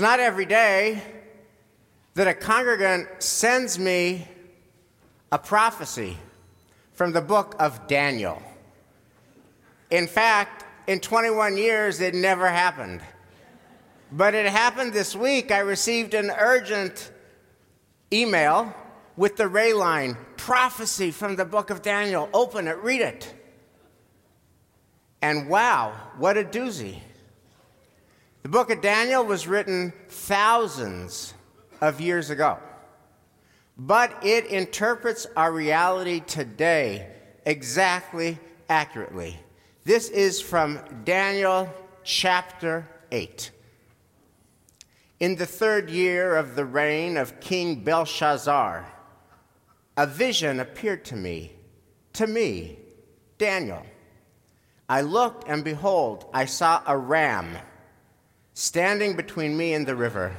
It's not every day that a congregant sends me a prophecy from the book of Daniel. In fact, in 21 years, it never happened. But it happened this week. I received an urgent email with the Ray line prophecy from the book of Daniel. Open it, read it. And wow, what a doozy. The book of Daniel was written thousands of years ago, but it interprets our reality today exactly accurately. This is from Daniel chapter 8. In the third year of the reign of King Belshazzar, a vision appeared to me, to me, Daniel. I looked, and behold, I saw a ram standing between me and the river.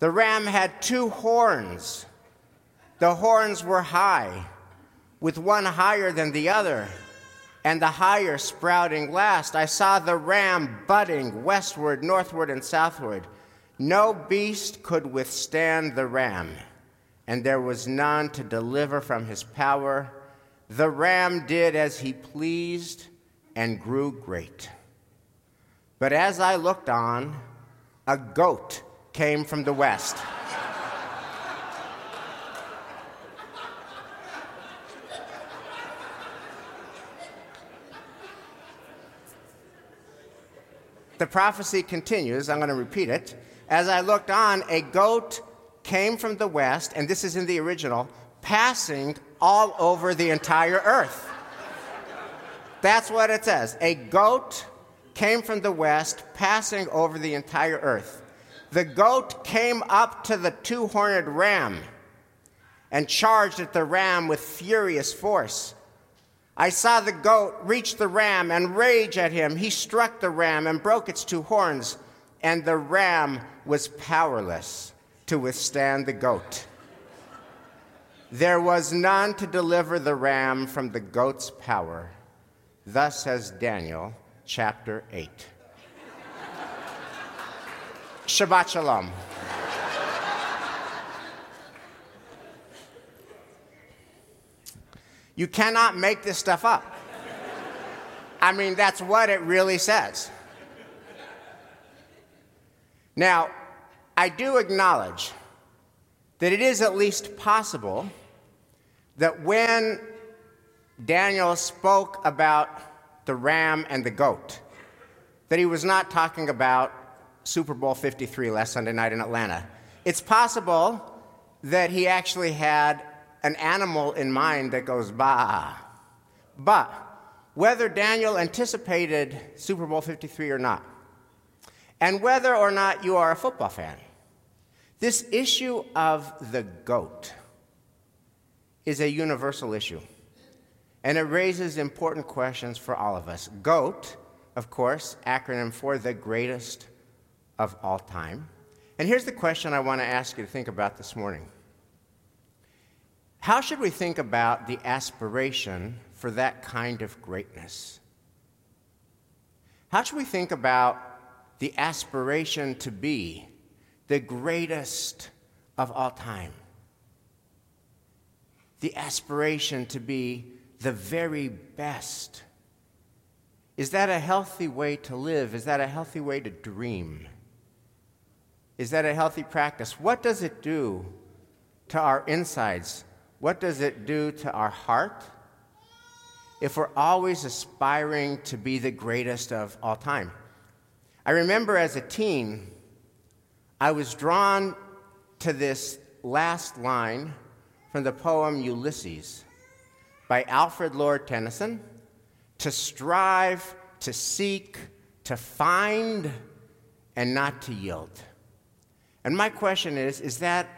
The ram had two horns. The horns were high, with one higher than the other, and the higher sprouting last. I saw the ram budding westward, northward, and southward. No beast could withstand the ram, and there was none to deliver from his power. The ram did as he pleased and grew great. But as I looked on, a goat came from the west. the prophecy continues. I'm going to repeat it. As I looked on, a goat came from the west, and this is in the original, passing all over the entire earth. That's what it says. A goat came from the west, passing over the entire earth. The goat came up to the two horned ram and charged at the ram with furious force. I saw the goat reach the ram and rage at him. He struck the ram and broke its two horns, and the ram was powerless to withstand the goat. There was none to deliver the ram from the goat's power. Thus says Daniel chapter 8. Shabbat Shalom. You cannot make this stuff up. I mean, that's what it really says. Now, I do acknowledge that it is at least possible that when Daniel spoke about the ram and the goat, that he was not talking about Super Bowl 53 last Sunday night in Atlanta. It's possible that he actually had an animal in mind that goes bah. But whether Daniel anticipated Super Bowl 53 or not, and whether or not you are a football fan, this issue of the goat is a universal issue. And it raises important questions for all of us. GOAT, of course, acronym for the greatest of all time. And here's the question I want to ask you to think about this morning How should we think about the aspiration for that kind of greatness? How should we think about the aspiration to be the greatest of all time? The aspiration to be the very best. Is that a healthy way to live? Is that a healthy way to dream? Is that a healthy practice? What does it do to our insides? What does it do to our heart if we're always aspiring to be the greatest of all time? I remember as a teen, I was drawn to this last line from the poem Ulysses by Alfred Lord Tennyson to strive, to seek, to find, and not to yield. And my question is is that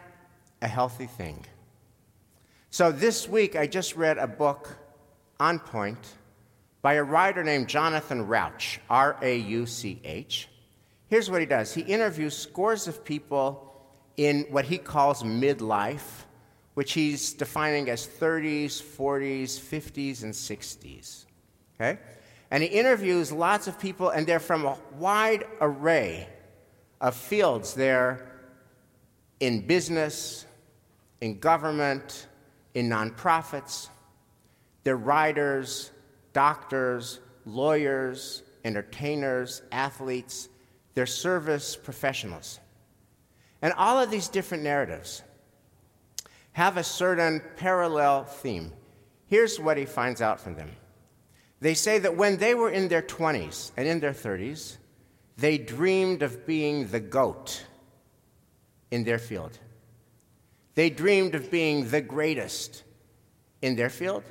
a healthy thing? So this week I just read a book on point by a writer named Jonathan Rauch, R A U C H. Here's what he does he interviews scores of people in what he calls midlife which he's defining as 30s, 40s, 50s, and 60s. Okay? And he interviews lots of people, and they're from a wide array of fields. They're in business, in government, in nonprofits. They're writers, doctors, lawyers, entertainers, athletes. They're service professionals. And all of these different narratives have a certain parallel theme. Here's what he finds out from them they say that when they were in their 20s and in their 30s, they dreamed of being the goat in their field. They dreamed of being the greatest in their field.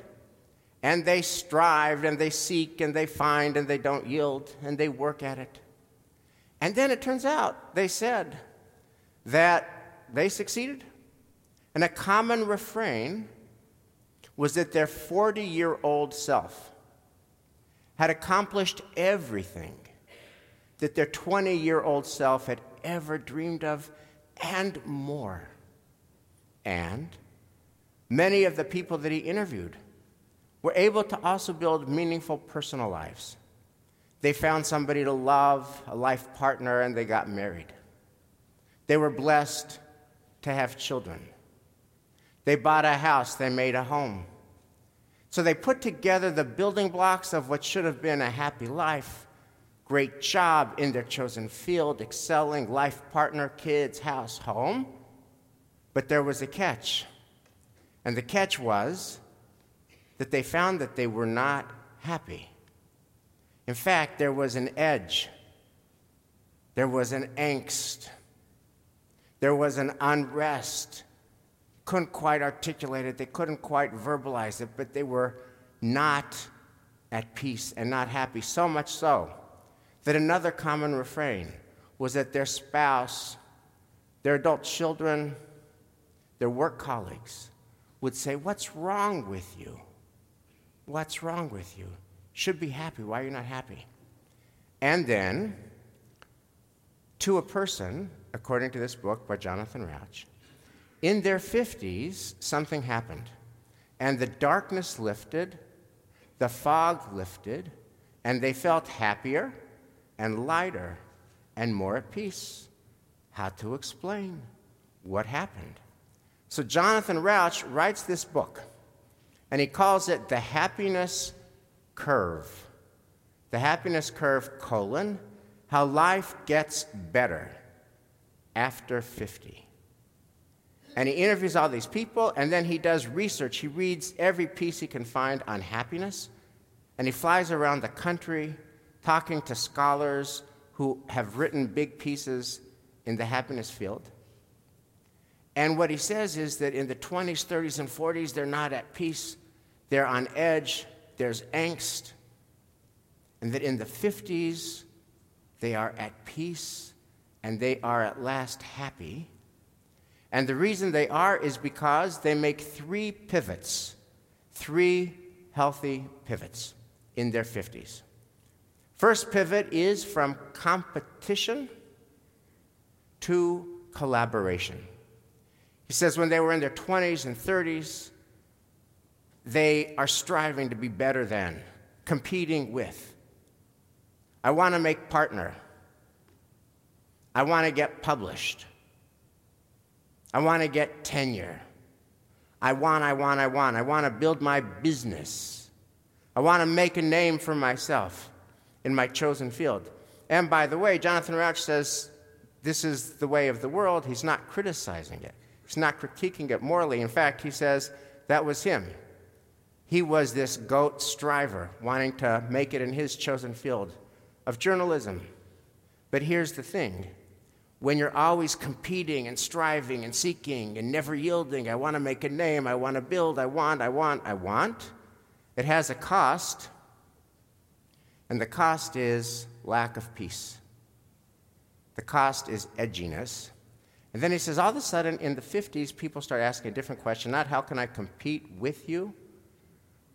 And they strive and they seek and they find and they don't yield and they work at it. And then it turns out, they said, that they succeeded. And a common refrain was that their 40 year old self had accomplished everything that their 20 year old self had ever dreamed of and more. And many of the people that he interviewed were able to also build meaningful personal lives. They found somebody to love, a life partner, and they got married. They were blessed to have children. They bought a house, they made a home. So they put together the building blocks of what should have been a happy life great job in their chosen field, excelling, life partner, kids, house, home. But there was a catch. And the catch was that they found that they were not happy. In fact, there was an edge, there was an angst, there was an unrest. Couldn't quite articulate it, they couldn't quite verbalize it, but they were not at peace and not happy. So much so that another common refrain was that their spouse, their adult children, their work colleagues would say, What's wrong with you? What's wrong with you? Should be happy. Why are you not happy? And then, to a person, according to this book by Jonathan Rauch, in their 50s, something happened. And the darkness lifted, the fog lifted, and they felt happier and lighter and more at peace. How to explain what happened? So, Jonathan Rauch writes this book, and he calls it The Happiness Curve. The Happiness Curve, colon, how life gets better after 50. And he interviews all these people, and then he does research. He reads every piece he can find on happiness, and he flies around the country talking to scholars who have written big pieces in the happiness field. And what he says is that in the 20s, 30s, and 40s, they're not at peace, they're on edge, there's angst. And that in the 50s, they are at peace and they are at last happy. And the reason they are is because they make three pivots, three healthy pivots in their 50s. First pivot is from competition to collaboration. He says when they were in their 20s and 30s, they are striving to be better than, competing with. I want to make partner. I want to get published. I want to get tenure. I want, I want, I want. I want to build my business. I want to make a name for myself in my chosen field. And by the way, Jonathan Rauch says this is the way of the world. He's not criticizing it, he's not critiquing it morally. In fact, he says that was him. He was this goat striver wanting to make it in his chosen field of journalism. But here's the thing when you're always competing and striving and seeking and never yielding, I want to make a name, I want to build, I want, I want, I want, it has a cost. And the cost is lack of peace. The cost is edginess. And then he says, all of a sudden, in the 50s, people start asking a different question not how can I compete with you,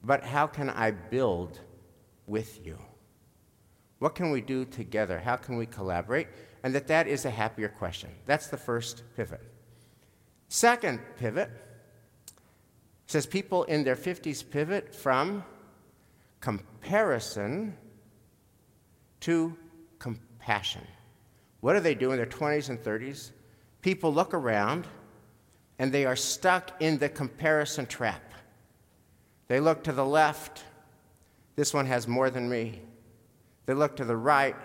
but how can I build with you? What can we do together? How can we collaborate? And that that is a happier question. That's the first pivot. Second pivot says people in their 50s pivot from comparison to compassion. What do they do in their 20s and 30s? People look around and they are stuck in the comparison trap. They look to the left, this one has more than me. They look to the right,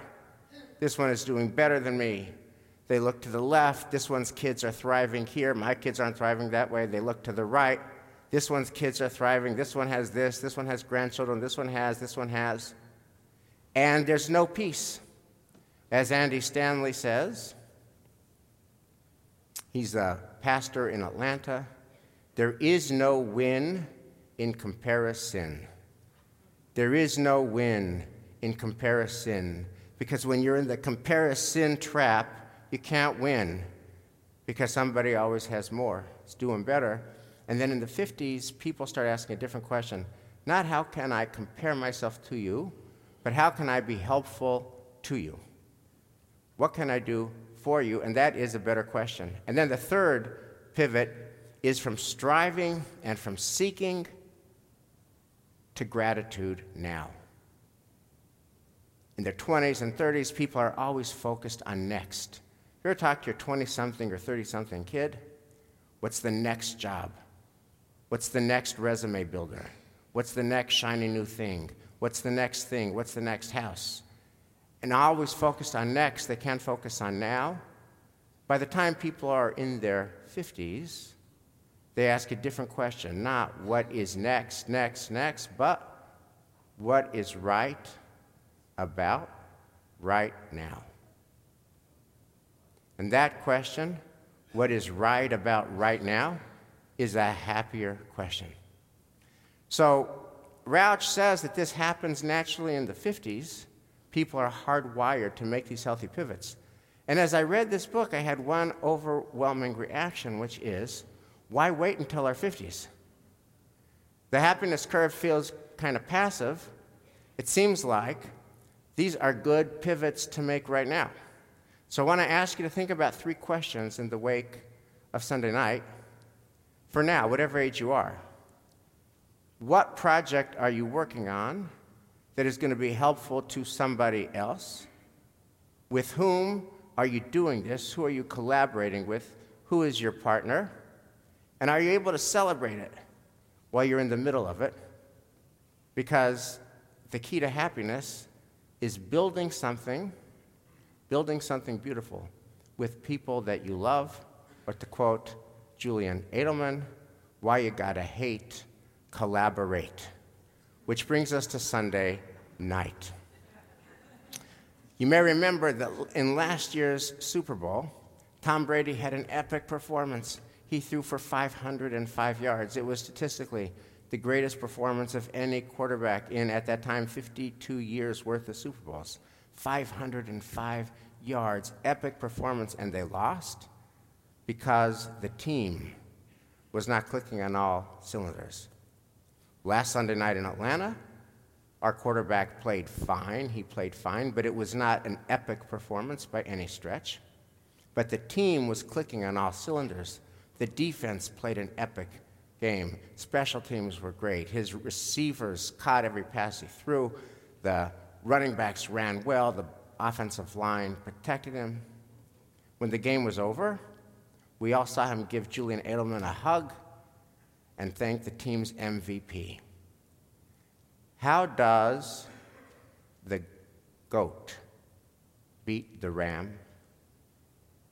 this one is doing better than me. They look to the left, this one's kids are thriving here, my kids aren't thriving that way. They look to the right, this one's kids are thriving, this one has this, this one has grandchildren, this one has, this one has. And there's no peace. As Andy Stanley says, he's a pastor in Atlanta, there is no win in comparison. There is no win in comparison because when you're in the comparison trap, you can't win because somebody always has more, it's doing better. And then in the 50s, people start asking a different question not how can I compare myself to you, but how can I be helpful to you? What can I do for you? And that is a better question. And then the third pivot is from striving and from seeking to gratitude now. In their 20s and 30s, people are always focused on next. You ever talk to your 20 something or 30 something kid? What's the next job? What's the next resume builder? What's the next shiny new thing? What's the next thing? What's the next house? And always focused on next, they can't focus on now. By the time people are in their 50s, they ask a different question not what is next, next, next, but what is right about right now. And that question, what is right about right now, is a happier question. So, Rauch says that this happens naturally in the 50s. People are hardwired to make these healthy pivots. And as I read this book, I had one overwhelming reaction, which is why wait until our 50s? The happiness curve feels kind of passive. It seems like these are good pivots to make right now. So I want to ask you to think about three questions in the wake of Sunday night. For now, whatever age you are, what project are you working on that is going to be helpful to somebody else? With whom are you doing this? Who are you collaborating with? Who is your partner? And are you able to celebrate it while you're in the middle of it? Because the key to happiness is building something, building something beautiful with people that you love, or to quote Julian Edelman, why you gotta hate, collaborate. Which brings us to Sunday night. You may remember that in last year's Super Bowl, Tom Brady had an epic performance he threw for 505 yards. It was statistically the greatest performance of any quarterback in, at that time, 52 years worth of Super Bowls. 505 yards, epic performance, and they lost because the team was not clicking on all cylinders. Last Sunday night in Atlanta, our quarterback played fine. He played fine, but it was not an epic performance by any stretch. But the team was clicking on all cylinders. The defense played an epic game. Special teams were great. His receivers caught every pass he threw. The running backs ran well. The offensive line protected him. When the game was over, we all saw him give Julian Edelman a hug and thank the team's MVP. How does the goat beat the ram?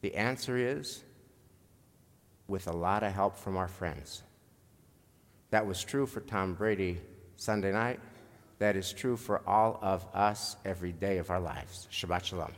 The answer is with a lot of help from our friends. That was true for Tom Brady Sunday night. That is true for all of us every day of our lives. Shabbat Shalom.